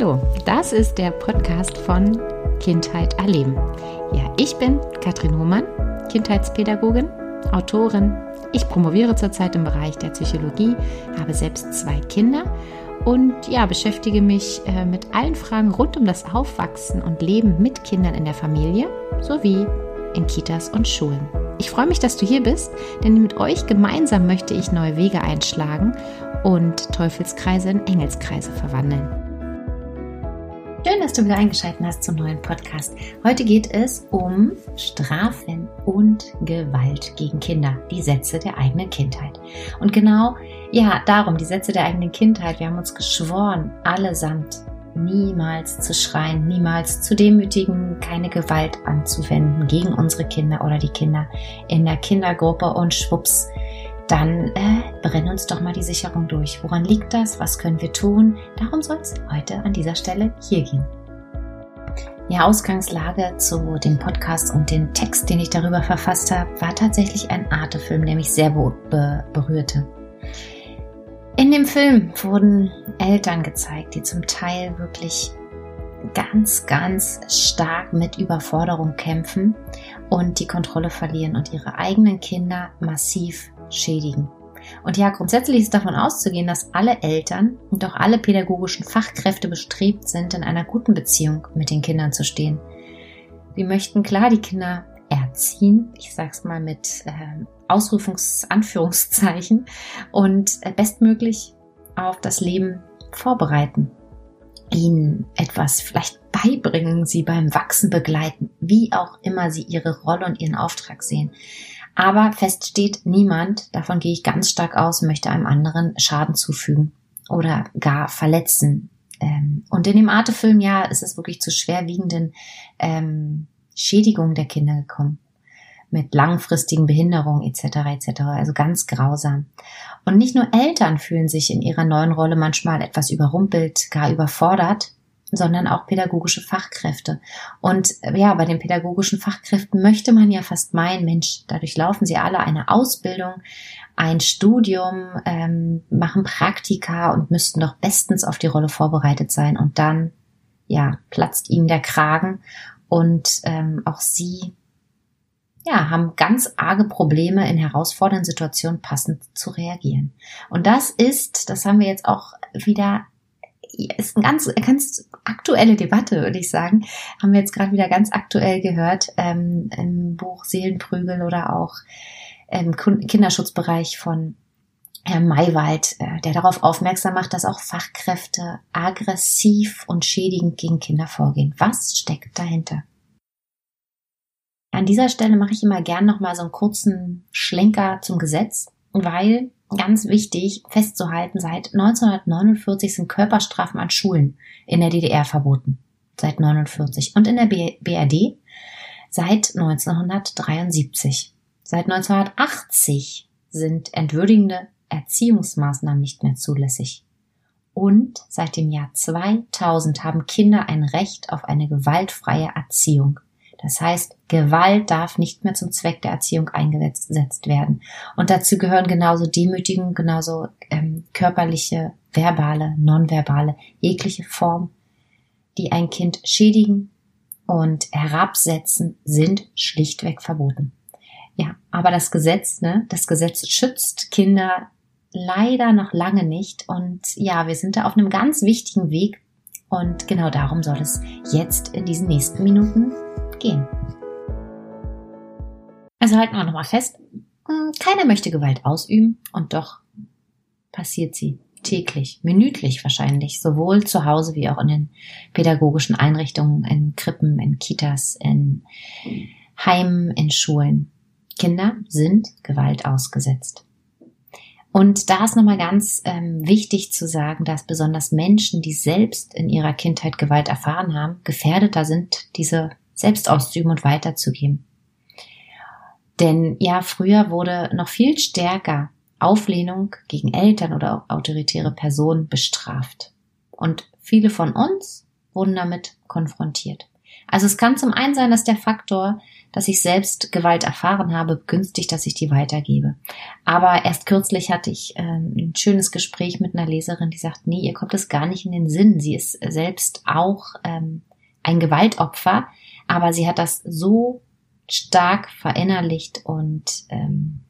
Hallo, das ist der Podcast von Kindheit erleben. Ja, ich bin Katrin Hohmann, Kindheitspädagogin, Autorin. Ich promoviere zurzeit im Bereich der Psychologie, habe selbst zwei Kinder und ja, beschäftige mich äh, mit allen Fragen rund um das Aufwachsen und Leben mit Kindern in der Familie sowie in Kitas und Schulen. Ich freue mich, dass du hier bist, denn mit euch gemeinsam möchte ich neue Wege einschlagen und Teufelskreise in Engelskreise verwandeln. Schön, dass du wieder eingeschaltet hast zum neuen Podcast. Heute geht es um Strafen und Gewalt gegen Kinder, die Sätze der eigenen Kindheit. Und genau, ja, darum, die Sätze der eigenen Kindheit. Wir haben uns geschworen, allesamt niemals zu schreien, niemals zu demütigen, keine Gewalt anzuwenden gegen unsere Kinder oder die Kinder in der Kindergruppe und schwupps dann äh, brenn uns doch mal die Sicherung durch. Woran liegt das? Was können wir tun? Darum soll es heute an dieser Stelle hier gehen. Ja, Ausgangslage zu dem Podcast und den Text, den ich darüber verfasst habe, war tatsächlich ein Artefilm, der mich sehr be berührte. In dem Film wurden Eltern gezeigt, die zum Teil wirklich ganz, ganz stark mit Überforderung kämpfen und die Kontrolle verlieren und ihre eigenen Kinder massiv schädigen. Und ja, grundsätzlich ist davon auszugehen, dass alle Eltern und auch alle pädagogischen Fachkräfte bestrebt sind, in einer guten Beziehung mit den Kindern zu stehen. Sie möchten klar die Kinder erziehen, ich sag's mal mit äh, Ausrufungsanführungszeichen und bestmöglich auf das Leben vorbereiten, ihnen etwas vielleicht beibringen, sie beim Wachsen begleiten, wie auch immer sie ihre Rolle und ihren Auftrag sehen. Aber fest steht niemand, davon gehe ich ganz stark aus, möchte einem anderen Schaden zufügen oder gar verletzen. Ähm, und in dem Artefilm, ja, ist es wirklich zu schwerwiegenden ähm, Schädigungen der Kinder gekommen. Mit langfristigen Behinderungen etc. etc. Also ganz grausam. Und nicht nur Eltern fühlen sich in ihrer neuen Rolle manchmal etwas überrumpelt, gar überfordert, sondern auch pädagogische Fachkräfte. Und ja, bei den pädagogischen Fachkräften möchte man ja fast meinen, Mensch, dadurch laufen sie alle eine Ausbildung, ein Studium, ähm, machen Praktika und müssten doch bestens auf die Rolle vorbereitet sein. Und dann, ja, platzt ihnen der Kragen und ähm, auch sie ja, haben ganz arge Probleme in herausfordernden Situationen passend zu reagieren. Und das ist, das haben wir jetzt auch wieder ist eine ganz, ganz aktuelle Debatte, würde ich sagen. Haben wir jetzt gerade wieder ganz aktuell gehört ähm, im Buch Seelenprügel oder auch im Kinderschutzbereich von Herrn Maywald, äh, der darauf aufmerksam macht, dass auch Fachkräfte aggressiv und schädigend gegen Kinder vorgehen. Was steckt dahinter? An dieser Stelle mache ich immer gern nochmal so einen kurzen Schlenker zum Gesetz, weil ganz wichtig festzuhalten, seit 1949 sind Körperstrafen an Schulen in der DDR verboten. Seit 1949 und in der BRD seit 1973. Seit 1980 sind entwürdigende Erziehungsmaßnahmen nicht mehr zulässig. Und seit dem Jahr 2000 haben Kinder ein Recht auf eine gewaltfreie Erziehung. Das heißt, Gewalt darf nicht mehr zum Zweck der Erziehung eingesetzt werden. Und dazu gehören genauso Demütigung, genauso ähm, körperliche, verbale, nonverbale, jegliche Form, die ein Kind schädigen und herabsetzen, sind schlichtweg verboten. Ja, aber das Gesetz, ne, das Gesetz schützt Kinder leider noch lange nicht. Und ja, wir sind da auf einem ganz wichtigen Weg. Und genau darum soll es jetzt in diesen nächsten Minuten gehen. Also halten wir nochmal fest, hm, keiner möchte Gewalt ausüben und doch passiert sie täglich, minütlich wahrscheinlich, sowohl zu Hause wie auch in den pädagogischen Einrichtungen, in Krippen, in Kitas, in Heimen, in Schulen. Kinder sind Gewalt ausgesetzt. Und da ist nochmal ganz ähm, wichtig zu sagen, dass besonders Menschen, die selbst in ihrer Kindheit Gewalt erfahren haben, gefährdeter sind, diese selbst auszuüben und weiterzugeben. Denn ja, früher wurde noch viel stärker Auflehnung gegen Eltern oder autoritäre Personen bestraft. Und viele von uns wurden damit konfrontiert. Also es kann zum einen sein, dass der Faktor, dass ich selbst Gewalt erfahren habe, begünstigt, dass ich die weitergebe. Aber erst kürzlich hatte ich äh, ein schönes Gespräch mit einer Leserin, die sagt, nee, ihr kommt es gar nicht in den Sinn. Sie ist selbst auch ähm, ein Gewaltopfer, aber sie hat das so stark verinnerlicht und ähm,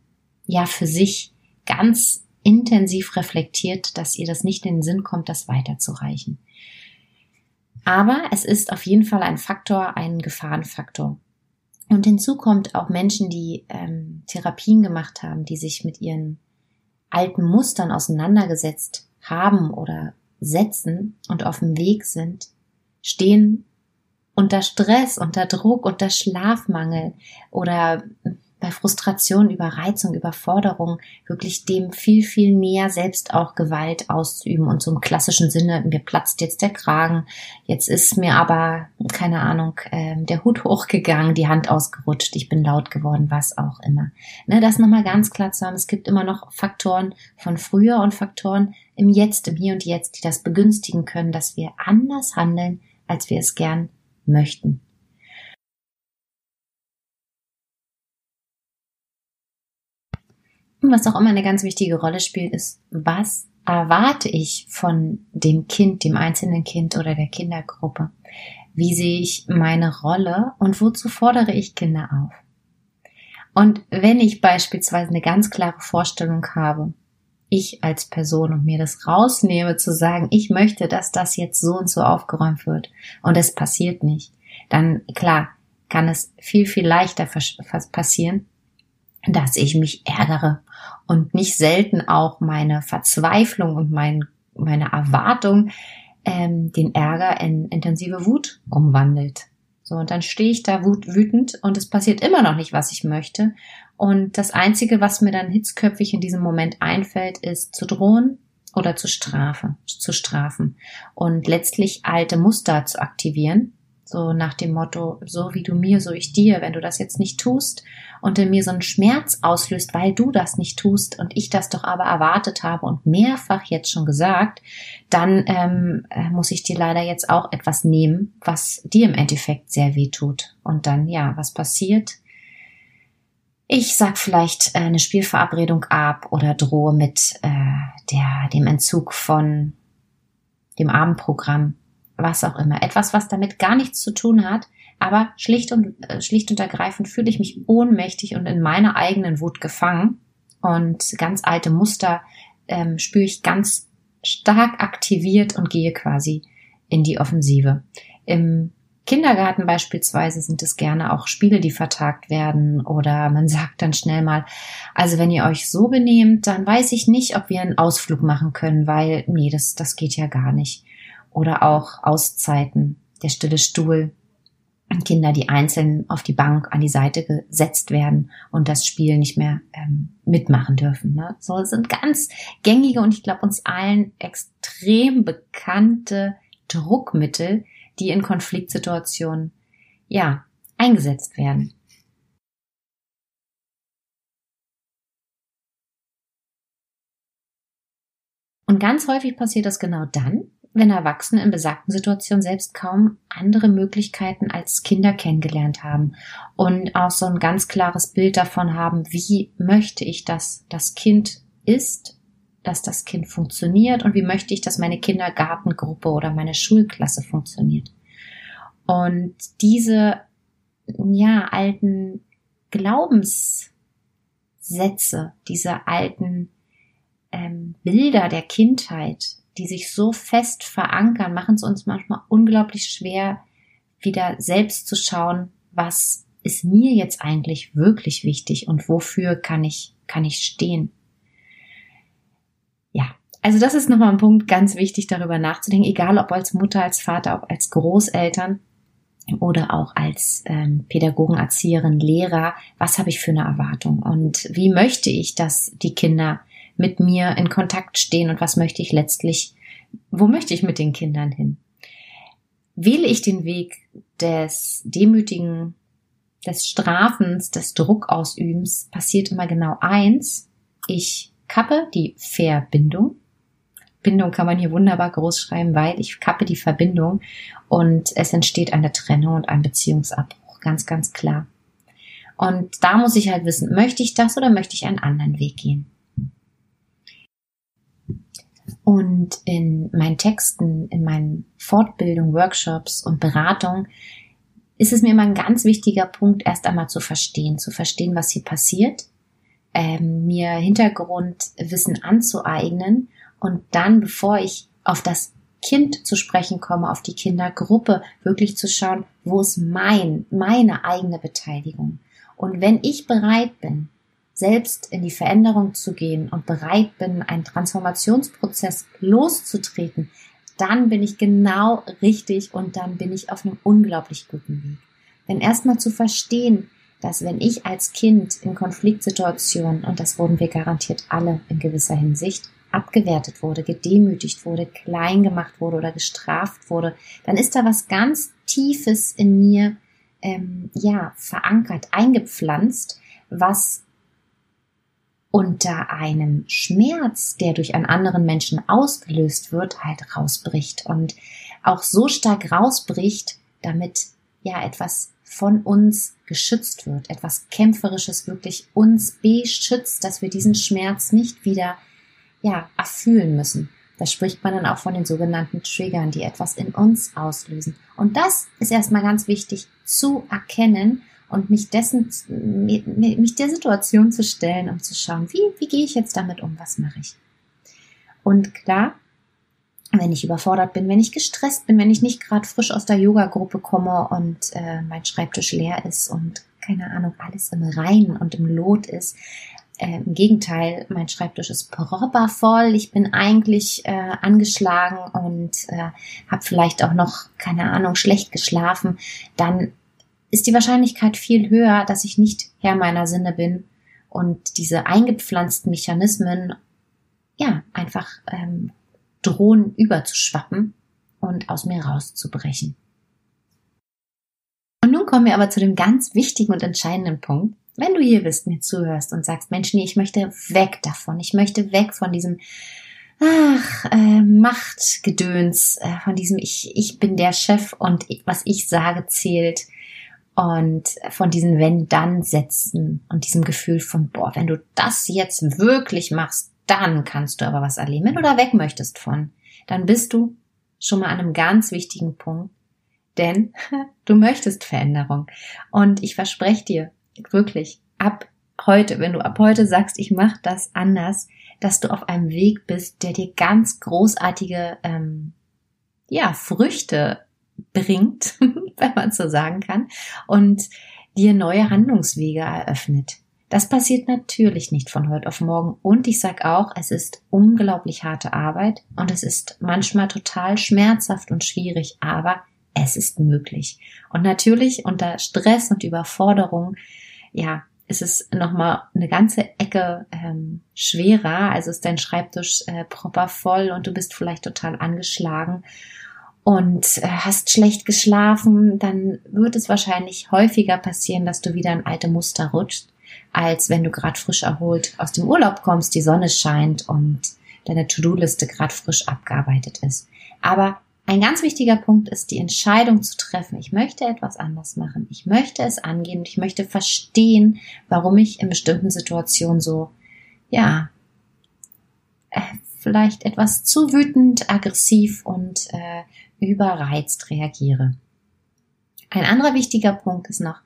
ja für sich ganz intensiv reflektiert, dass ihr das nicht in den Sinn kommt, das weiterzureichen. Aber es ist auf jeden Fall ein Faktor, ein Gefahrenfaktor. Und hinzu kommt auch Menschen, die ähm, Therapien gemacht haben, die sich mit ihren alten Mustern auseinandergesetzt haben oder setzen und auf dem Weg sind, stehen unter Stress, unter Druck, unter Schlafmangel oder bei Frustration, Überreizung, Überforderung wirklich dem viel, viel näher selbst auch Gewalt auszuüben. Und so im klassischen Sinne, mir platzt jetzt der Kragen, jetzt ist mir aber, keine Ahnung, äh, der Hut hochgegangen, die Hand ausgerutscht, ich bin laut geworden, was auch immer. Ne, das nochmal ganz klar zu haben, es gibt immer noch Faktoren von früher und Faktoren im Jetzt, im Hier und Jetzt, die das begünstigen können, dass wir anders handeln, als wir es gern möchten. Und was auch immer eine ganz wichtige Rolle spielt, ist, was erwarte ich von dem Kind, dem einzelnen Kind oder der Kindergruppe? Wie sehe ich meine Rolle und wozu fordere ich Kinder auf? Und wenn ich beispielsweise eine ganz klare Vorstellung habe, ich als Person und mir das rausnehme zu sagen, ich möchte, dass das jetzt so und so aufgeräumt wird und es passiert nicht, dann klar, kann es viel, viel leichter passieren, dass ich mich ärgere und nicht selten auch meine Verzweiflung und mein, meine Erwartung ähm, den Ärger in intensive Wut umwandelt. So, und dann stehe ich da wütend und es passiert immer noch nicht, was ich möchte. Und das Einzige, was mir dann hitzköpfig in diesem Moment einfällt, ist zu drohen oder zu strafen, zu strafen und letztlich alte Muster zu aktivieren, so nach dem Motto, so wie du mir, so ich dir, wenn du das jetzt nicht tust und in mir so einen Schmerz auslöst, weil du das nicht tust und ich das doch aber erwartet habe und mehrfach jetzt schon gesagt, dann ähm, äh, muss ich dir leider jetzt auch etwas nehmen, was dir im Endeffekt sehr weh tut. Und dann, ja, was passiert? Ich sag vielleicht äh, eine Spielverabredung ab oder drohe mit äh, der, dem Entzug von dem Abendprogramm was auch immer. Etwas, was damit gar nichts zu tun hat, aber schlicht und, äh, schlicht und ergreifend fühle ich mich ohnmächtig und in meiner eigenen Wut gefangen und ganz alte Muster ähm, spüre ich ganz stark aktiviert und gehe quasi in die Offensive. Im Kindergarten beispielsweise sind es gerne auch Spiele, die vertagt werden oder man sagt dann schnell mal, also wenn ihr euch so benehmt, dann weiß ich nicht, ob wir einen Ausflug machen können, weil nee, das, das geht ja gar nicht oder auch Auszeiten, der stille Stuhl, Kinder, die einzeln auf die Bank an die Seite gesetzt werden und das Spiel nicht mehr ähm, mitmachen dürfen. Ne? So sind ganz gängige und ich glaube uns allen extrem bekannte Druckmittel, die in Konfliktsituationen ja eingesetzt werden. Und ganz häufig passiert das genau dann, wenn Erwachsene in besagten Situationen selbst kaum andere Möglichkeiten als Kinder kennengelernt haben und auch so ein ganz klares Bild davon haben, wie möchte ich, dass das Kind ist, dass das Kind funktioniert und wie möchte ich, dass meine Kindergartengruppe oder meine Schulklasse funktioniert. Und diese, ja, alten Glaubenssätze, diese alten ähm, Bilder der Kindheit, die sich so fest verankern, machen es uns manchmal unglaublich schwer, wieder selbst zu schauen, was ist mir jetzt eigentlich wirklich wichtig und wofür kann ich, kann ich stehen. Ja, also das ist nochmal ein Punkt ganz wichtig, darüber nachzudenken, egal ob als Mutter, als Vater, ob als Großeltern oder auch als ähm, Pädagogen, Erzieherin, Lehrer, was habe ich für eine Erwartung und wie möchte ich, dass die Kinder mit mir in Kontakt stehen und was möchte ich letztlich, wo möchte ich mit den Kindern hin? Wähle ich den Weg des demütigen, des Strafens, des Druckausübens, passiert immer genau eins. Ich kappe die Verbindung Bindung kann man hier wunderbar groß schreiben, weil ich kappe die Verbindung und es entsteht eine Trennung und ein Beziehungsabbruch. Ganz, ganz klar. Und da muss ich halt wissen, möchte ich das oder möchte ich einen anderen Weg gehen? Und in meinen Texten, in meinen Fortbildungen, Workshops und Beratungen ist es mir immer ein ganz wichtiger Punkt, erst einmal zu verstehen, zu verstehen, was hier passiert, ähm, mir Hintergrundwissen anzueignen und dann, bevor ich auf das Kind zu sprechen komme, auf die Kindergruppe, wirklich zu schauen, wo ist mein, meine eigene Beteiligung. Und wenn ich bereit bin, selbst in die Veränderung zu gehen und bereit bin, einen Transformationsprozess loszutreten, dann bin ich genau richtig und dann bin ich auf einem unglaublich guten Weg. Denn erstmal zu verstehen, dass wenn ich als Kind in Konfliktsituationen, und das wurden wir garantiert alle in gewisser Hinsicht, abgewertet wurde, gedemütigt wurde, klein gemacht wurde oder gestraft wurde, dann ist da was ganz Tiefes in mir, ähm, ja, verankert, eingepflanzt, was unter einem Schmerz, der durch einen anderen Menschen ausgelöst wird, halt rausbricht und auch so stark rausbricht, damit ja etwas von uns geschützt wird, etwas Kämpferisches wirklich uns beschützt, dass wir diesen Schmerz nicht wieder ja erfühlen müssen. Da spricht man dann auch von den sogenannten Triggern, die etwas in uns auslösen. Und das ist erstmal ganz wichtig zu erkennen und mich dessen, mich der Situation zu stellen, um zu schauen, wie, wie gehe ich jetzt damit um, was mache ich. Und klar, wenn ich überfordert bin, wenn ich gestresst bin, wenn ich nicht gerade frisch aus der Yoga-Gruppe komme und äh, mein Schreibtisch leer ist und keine Ahnung, alles im Rein und im Lot ist. Äh, Im Gegenteil, mein Schreibtisch ist proppervoll. Ich bin eigentlich äh, angeschlagen und äh, habe vielleicht auch noch, keine Ahnung, schlecht geschlafen. Dann ist die Wahrscheinlichkeit viel höher, dass ich nicht Herr meiner Sinne bin und diese eingepflanzten Mechanismen ja einfach ähm, drohen überzuschwappen und aus mir rauszubrechen. Und nun kommen wir aber zu dem ganz wichtigen und entscheidenden Punkt. Wenn du hier bist, mir zuhörst und sagst, Mensch, nee, ich möchte weg davon, ich möchte weg von diesem ach, äh, Machtgedöns, äh, von diesem ich, ich bin der Chef und was ich sage zählt, und von diesen Wenn-Dann-Sätzen und diesem Gefühl von, boah, wenn du das jetzt wirklich machst, dann kannst du aber was erleben. Wenn du da weg möchtest von, dann bist du schon mal an einem ganz wichtigen Punkt, denn du möchtest Veränderung. Und ich verspreche dir wirklich, ab heute, wenn du ab heute sagst, ich mache das anders, dass du auf einem Weg bist, der dir ganz großartige ähm, ja, Früchte bringt, wenn man so sagen kann, und dir neue Handlungswege eröffnet. Das passiert natürlich nicht von heute auf morgen. Und ich sag auch, es ist unglaublich harte Arbeit und es ist manchmal total schmerzhaft und schwierig, aber es ist möglich. Und natürlich unter Stress und Überforderung, ja, ist es nochmal eine ganze Ecke ähm, schwerer. Also ist dein Schreibtisch äh, proper voll und du bist vielleicht total angeschlagen und äh, hast schlecht geschlafen, dann wird es wahrscheinlich häufiger passieren, dass du wieder in alte Muster rutscht, als wenn du gerade frisch erholt aus dem Urlaub kommst, die Sonne scheint und deine To-Do-Liste gerade frisch abgearbeitet ist. Aber ein ganz wichtiger Punkt ist die Entscheidung zu treffen. Ich möchte etwas anders machen. Ich möchte es angehen ich möchte verstehen, warum ich in bestimmten Situationen so, ja, äh, vielleicht etwas zu wütend, aggressiv und äh, überreizt reagiere. Ein anderer wichtiger Punkt ist noch,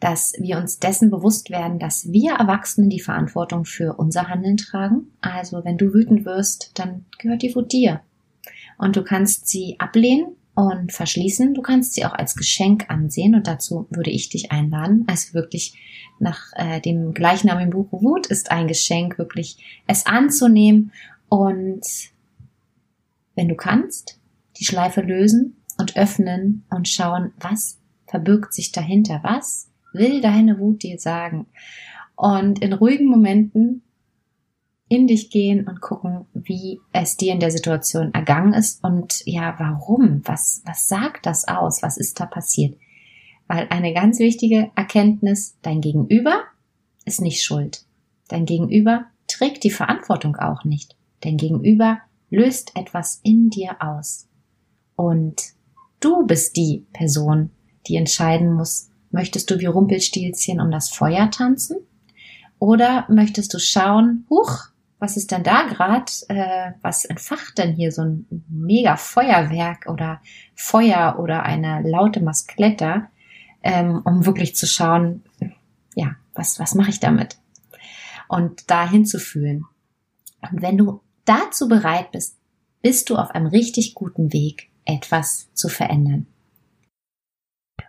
dass wir uns dessen bewusst werden, dass wir Erwachsenen die Verantwortung für unser Handeln tragen. Also wenn du wütend wirst, dann gehört die Wut dir. Und du kannst sie ablehnen und verschließen. Du kannst sie auch als Geschenk ansehen und dazu würde ich dich einladen. Also wirklich nach äh, dem gleichnamigen Buch Wut ist ein Geschenk, wirklich es anzunehmen und wenn du kannst, die Schleife lösen und öffnen und schauen, was verbirgt sich dahinter, was will deine Wut dir sagen. Und in ruhigen Momenten in dich gehen und gucken, wie es dir in der Situation ergangen ist und ja, warum? Was, was sagt das aus? Was ist da passiert? Weil eine ganz wichtige Erkenntnis, dein Gegenüber ist nicht schuld. Dein Gegenüber trägt die Verantwortung auch nicht. Dein Gegenüber löst etwas in dir aus. Und du bist die Person, die entscheiden muss, möchtest du wie Rumpelstilzchen um das Feuer tanzen? Oder möchtest du schauen, huch, was ist denn da gerade? Äh, was entfacht denn hier so ein mega Feuerwerk oder Feuer oder eine laute Maskletta, ähm, um wirklich zu schauen, ja, was, was mache ich damit? Und da hinzufühlen. Und wenn du dazu bereit bist, bist du auf einem richtig guten Weg, etwas zu verändern.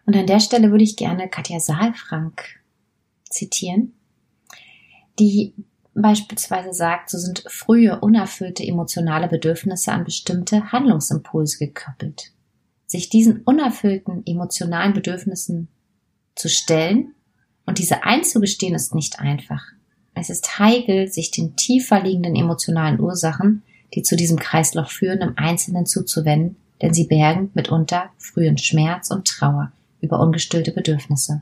Und an der Stelle würde ich gerne Katja Saalfrank zitieren, die beispielsweise sagt, so sind frühe unerfüllte emotionale Bedürfnisse an bestimmte Handlungsimpulse gekoppelt. Sich diesen unerfüllten emotionalen Bedürfnissen zu stellen und diese einzugestehen ist nicht einfach. Es ist heikel, sich den tiefer liegenden emotionalen Ursachen, die zu diesem Kreislauf führen, im Einzelnen zuzuwenden, denn sie bergen mitunter frühen Schmerz und Trauer über ungestillte Bedürfnisse.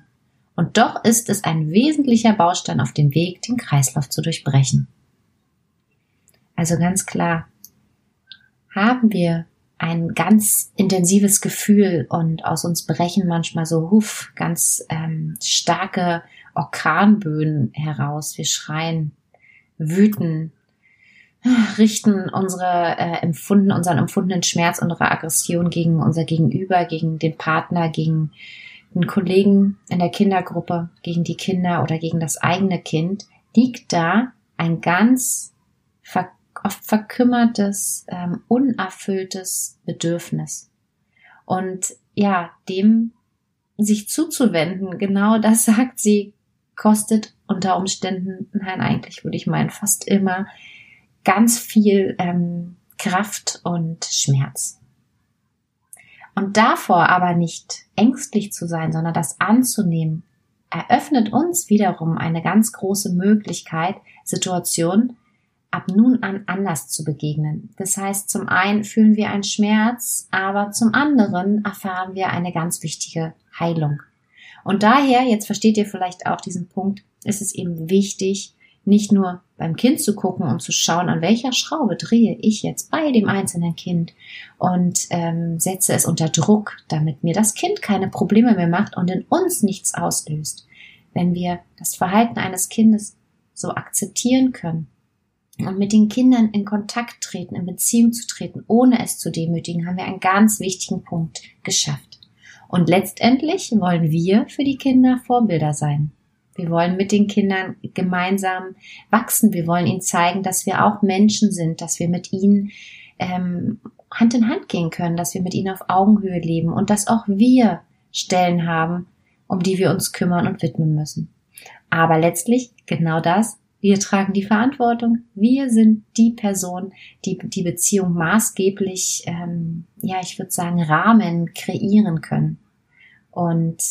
Und doch ist es ein wesentlicher Baustein auf dem Weg, den Kreislauf zu durchbrechen. Also ganz klar, haben wir ein ganz intensives Gefühl und aus uns brechen manchmal so huf, ganz ähm, starke Orkanböen heraus. Wir schreien, wüten, richten unsere äh, empfunden, unseren empfundenen Schmerz, unsere Aggression gegen unser Gegenüber, gegen den Partner, gegen einen Kollegen in der Kindergruppe, gegen die Kinder oder gegen das eigene Kind, liegt da ein ganz ver oft verkümmertes, ähm, unerfülltes Bedürfnis. Und ja, dem sich zuzuwenden, genau das sagt sie, kostet unter Umständen, nein, eigentlich würde ich meinen, fast immer ganz viel ähm, Kraft und Schmerz. Und davor aber nicht ängstlich zu sein, sondern das anzunehmen, eröffnet uns wiederum eine ganz große Möglichkeit, Situationen ab nun an anders zu begegnen. Das heißt, zum einen fühlen wir einen Schmerz, aber zum anderen erfahren wir eine ganz wichtige Heilung. Und daher, jetzt versteht ihr vielleicht auch diesen Punkt, ist es eben wichtig, nicht nur beim Kind zu gucken und zu schauen, an welcher Schraube drehe ich jetzt bei dem einzelnen Kind und ähm, setze es unter Druck, damit mir das Kind keine Probleme mehr macht und in uns nichts auslöst. Wenn wir das Verhalten eines Kindes so akzeptieren können und mit den Kindern in Kontakt treten, in Beziehung zu treten, ohne es zu demütigen, haben wir einen ganz wichtigen Punkt geschafft. Und letztendlich wollen wir für die Kinder Vorbilder sein. Wir wollen mit den Kindern gemeinsam wachsen. Wir wollen ihnen zeigen, dass wir auch Menschen sind, dass wir mit ihnen ähm, Hand in Hand gehen können, dass wir mit ihnen auf Augenhöhe leben und dass auch wir Stellen haben, um die wir uns kümmern und widmen müssen. Aber letztlich genau das. Wir tragen die Verantwortung. Wir sind die Person, die die Beziehung maßgeblich, ähm, ja, ich würde sagen, Rahmen kreieren können. Und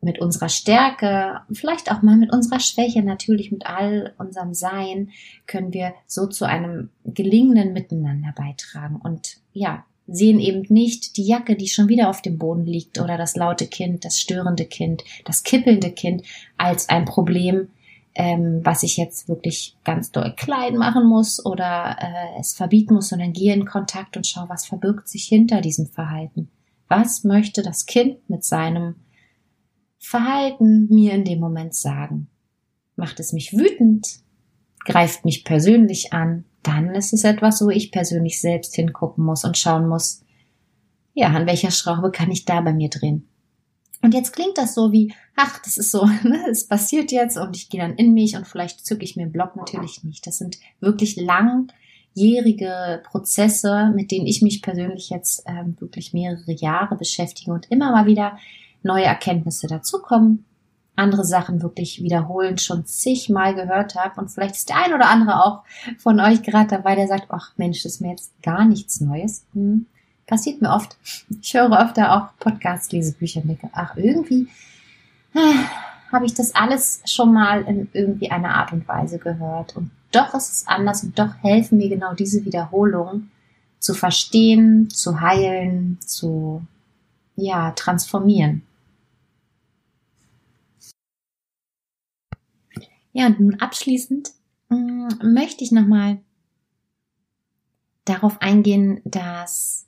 mit unserer Stärke, vielleicht auch mal mit unserer Schwäche, natürlich mit all unserem Sein, können wir so zu einem gelingenden Miteinander beitragen. Und ja, sehen eben nicht die Jacke, die schon wieder auf dem Boden liegt oder das laute Kind, das störende Kind, das kippelnde Kind als ein Problem, ähm, was ich jetzt wirklich ganz doll klein machen muss oder äh, es verbieten muss, sondern gehe in Kontakt und schau, was verbirgt sich hinter diesem Verhalten. Was möchte das Kind mit seinem Verhalten mir in dem Moment sagen? Macht es mich wütend? Greift mich persönlich an? Dann ist es etwas, wo ich persönlich selbst hingucken muss und schauen muss, ja, an welcher Schraube kann ich da bei mir drehen? Und jetzt klingt das so wie, ach, das ist so, ne, es passiert jetzt und ich gehe dann in mich und vielleicht zücke ich mir einen Block natürlich nicht. Das sind wirklich langjährige Prozesse, mit denen ich mich persönlich jetzt ähm, wirklich mehrere Jahre beschäftige und immer mal wieder neue Erkenntnisse dazukommen, andere Sachen wirklich wiederholen schon zigmal gehört habe und vielleicht ist der ein oder andere auch von euch gerade dabei, der sagt, ach Mensch, das ist mir jetzt gar nichts Neues. Hm. Passiert mir oft. Ich höre öfter auch Podcasts, Lesebücher und denke, ach irgendwie äh, habe ich das alles schon mal in irgendwie einer Art und Weise gehört und doch ist es anders und doch helfen mir genau diese Wiederholungen zu verstehen, zu heilen, zu ja, transformieren. Ja, und nun abschließend mh, mm, möchte ich nochmal darauf eingehen, dass,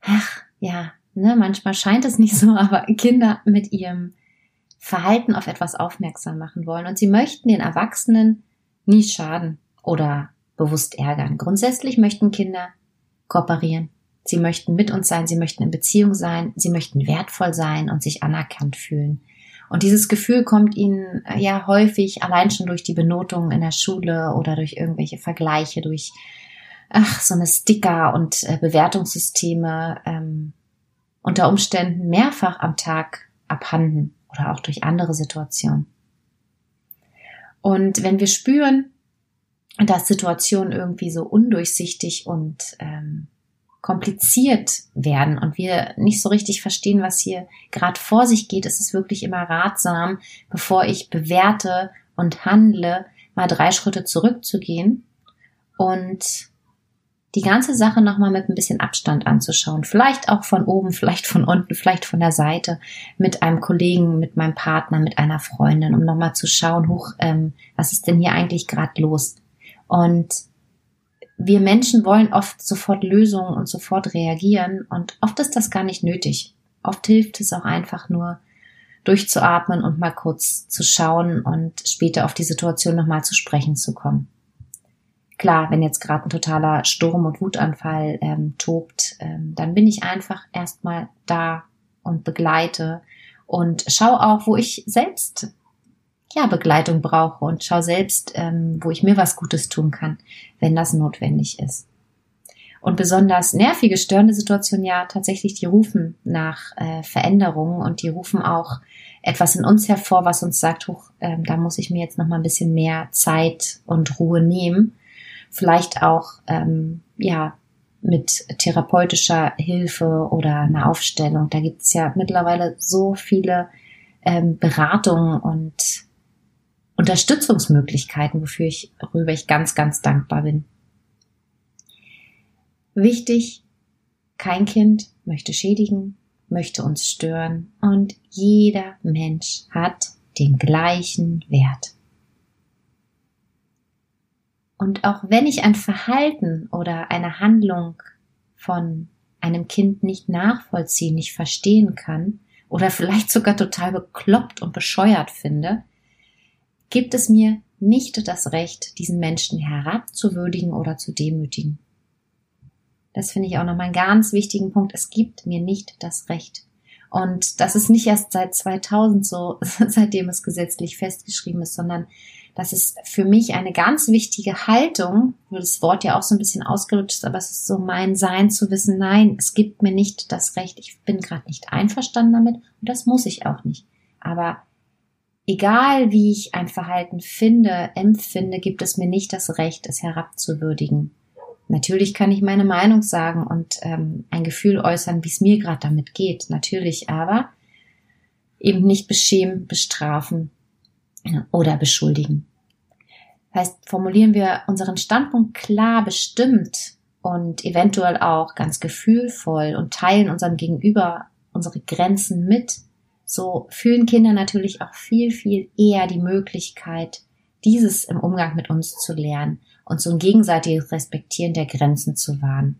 ach ja, ne, manchmal scheint es nicht so, aber Kinder mit ihrem Verhalten auf etwas aufmerksam machen wollen und sie möchten den Erwachsenen nie schaden oder bewusst ärgern. Grundsätzlich möchten Kinder kooperieren. Sie möchten mit uns sein, sie möchten in Beziehung sein, sie möchten wertvoll sein und sich anerkannt fühlen. Und dieses Gefühl kommt ihnen äh, ja häufig allein schon durch die Benotungen in der Schule oder durch irgendwelche Vergleiche, durch ach, so eine Sticker und äh, Bewertungssysteme ähm, unter Umständen mehrfach am Tag abhanden oder auch durch andere Situationen. Und wenn wir spüren, dass Situationen irgendwie so undurchsichtig und ähm, kompliziert werden und wir nicht so richtig verstehen, was hier gerade vor sich geht, ist es wirklich immer ratsam, bevor ich bewerte und handle, mal drei Schritte zurückzugehen und die ganze Sache nochmal mit ein bisschen Abstand anzuschauen. Vielleicht auch von oben, vielleicht von unten, vielleicht von der Seite, mit einem Kollegen, mit meinem Partner, mit einer Freundin, um nochmal zu schauen, hoch, ähm, was ist denn hier eigentlich gerade los? Und wir Menschen wollen oft sofort Lösungen und sofort reagieren und oft ist das gar nicht nötig. Oft hilft es auch einfach nur durchzuatmen und mal kurz zu schauen und später auf die Situation nochmal zu sprechen zu kommen. Klar, wenn jetzt gerade ein totaler Sturm- und Wutanfall ähm, tobt, ähm, dann bin ich einfach erstmal da und begleite und schau auch, wo ich selbst ja, Begleitung brauche und schau selbst, ähm, wo ich mir was Gutes tun kann, wenn das notwendig ist. Und besonders nervige, störende Situationen ja tatsächlich, die rufen nach äh, Veränderungen und die rufen auch etwas in uns hervor, was uns sagt, hoch, äh, da muss ich mir jetzt noch mal ein bisschen mehr Zeit und Ruhe nehmen. Vielleicht auch, ähm, ja, mit therapeutischer Hilfe oder einer Aufstellung. Da gibt es ja mittlerweile so viele ähm, Beratungen und Unterstützungsmöglichkeiten, wofür ich, worüber ich ganz, ganz dankbar bin. Wichtig, kein Kind möchte schädigen, möchte uns stören und jeder Mensch hat den gleichen Wert. Und auch wenn ich ein Verhalten oder eine Handlung von einem Kind nicht nachvollziehen, nicht verstehen kann oder vielleicht sogar total bekloppt und bescheuert finde, gibt es mir nicht das Recht, diesen Menschen herabzuwürdigen oder zu demütigen. Das finde ich auch nochmal einen ganz wichtigen Punkt. Es gibt mir nicht das Recht. Und das ist nicht erst seit 2000 so, seitdem es gesetzlich festgeschrieben ist, sondern das ist für mich eine ganz wichtige Haltung, wo das Wort ja auch so ein bisschen ausgelutscht ist, aber es ist so mein Sein zu wissen, nein, es gibt mir nicht das Recht, ich bin gerade nicht einverstanden damit und das muss ich auch nicht. Aber Egal wie ich ein Verhalten finde, empfinde, gibt es mir nicht das Recht, es herabzuwürdigen. Natürlich kann ich meine Meinung sagen und ähm, ein Gefühl äußern, wie es mir gerade damit geht. Natürlich aber eben nicht beschämen, bestrafen oder beschuldigen. heißt, formulieren wir unseren Standpunkt klar bestimmt und eventuell auch ganz gefühlvoll und teilen unserem Gegenüber unsere Grenzen mit, so fühlen Kinder natürlich auch viel, viel eher die Möglichkeit, dieses im Umgang mit uns zu lernen und so ein gegenseitiges Respektieren der Grenzen zu wahren.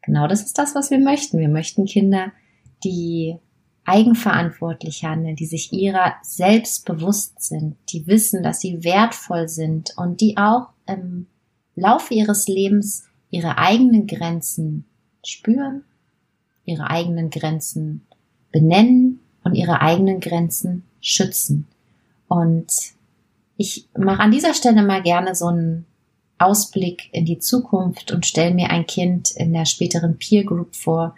Genau das ist das, was wir möchten. Wir möchten Kinder, die eigenverantwortlich handeln, die sich ihrer selbst bewusst sind, die wissen, dass sie wertvoll sind und die auch im Laufe ihres Lebens ihre eigenen Grenzen spüren, ihre eigenen Grenzen benennen und ihre eigenen Grenzen schützen. Und ich mache an dieser Stelle mal gerne so einen Ausblick in die Zukunft und stelle mir ein Kind in der späteren Peer Group vor,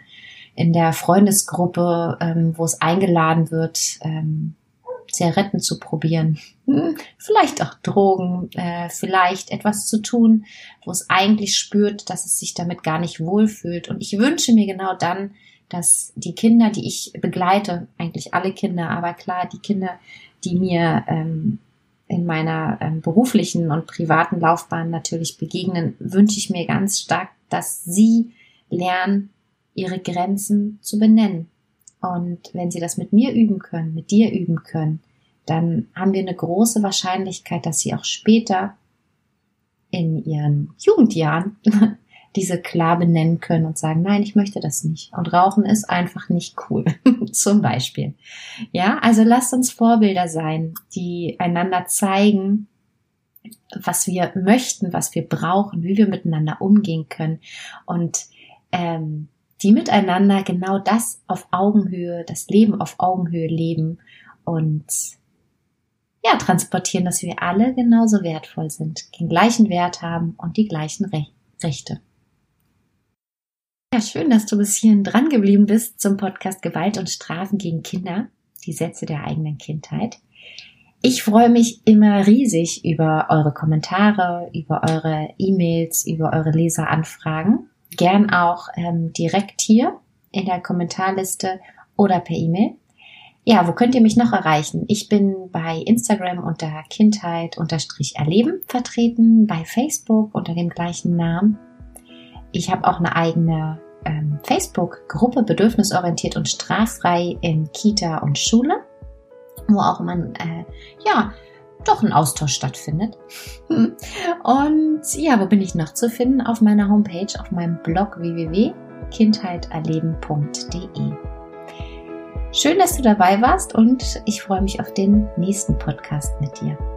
in der Freundesgruppe, ähm, wo es eingeladen wird, ähm, Zigaretten zu probieren, hm, vielleicht auch Drogen, äh, vielleicht etwas zu tun, wo es eigentlich spürt, dass es sich damit gar nicht wohlfühlt. Und ich wünsche mir genau dann, dass die Kinder, die ich begleite, eigentlich alle Kinder, aber klar, die Kinder, die mir ähm, in meiner ähm, beruflichen und privaten Laufbahn natürlich begegnen, wünsche ich mir ganz stark, dass sie lernen, ihre Grenzen zu benennen. Und wenn sie das mit mir üben können, mit dir üben können, dann haben wir eine große Wahrscheinlichkeit, dass sie auch später in ihren Jugendjahren diese klar benennen können und sagen, nein, ich möchte das nicht. Und Rauchen ist einfach nicht cool. Zum Beispiel. Ja, also lasst uns Vorbilder sein, die einander zeigen, was wir möchten, was wir brauchen, wie wir miteinander umgehen können und ähm, die miteinander genau das auf Augenhöhe, das Leben auf Augenhöhe leben und ja, transportieren, dass wir alle genauso wertvoll sind, den gleichen Wert haben und die gleichen Re Rechte. Ja, schön, dass du bis hierhin dran geblieben bist zum Podcast Gewalt und Strafen gegen Kinder, die Sätze der eigenen Kindheit. Ich freue mich immer riesig über eure Kommentare, über eure E-Mails, über eure Leseranfragen. Gern auch ähm, direkt hier in der Kommentarliste oder per E-Mail. Ja, wo könnt ihr mich noch erreichen? Ich bin bei Instagram unter Kindheit unterstrich erleben vertreten, bei Facebook unter dem gleichen Namen. Ich habe auch eine eigene ähm, Facebook-Gruppe bedürfnisorientiert und straffrei in Kita und Schule, wo auch man äh, ja doch ein Austausch stattfindet. und ja, wo bin ich noch zu finden? Auf meiner Homepage, auf meinem Blog www.kindheiterleben.de. Schön, dass du dabei warst und ich freue mich auf den nächsten Podcast mit dir.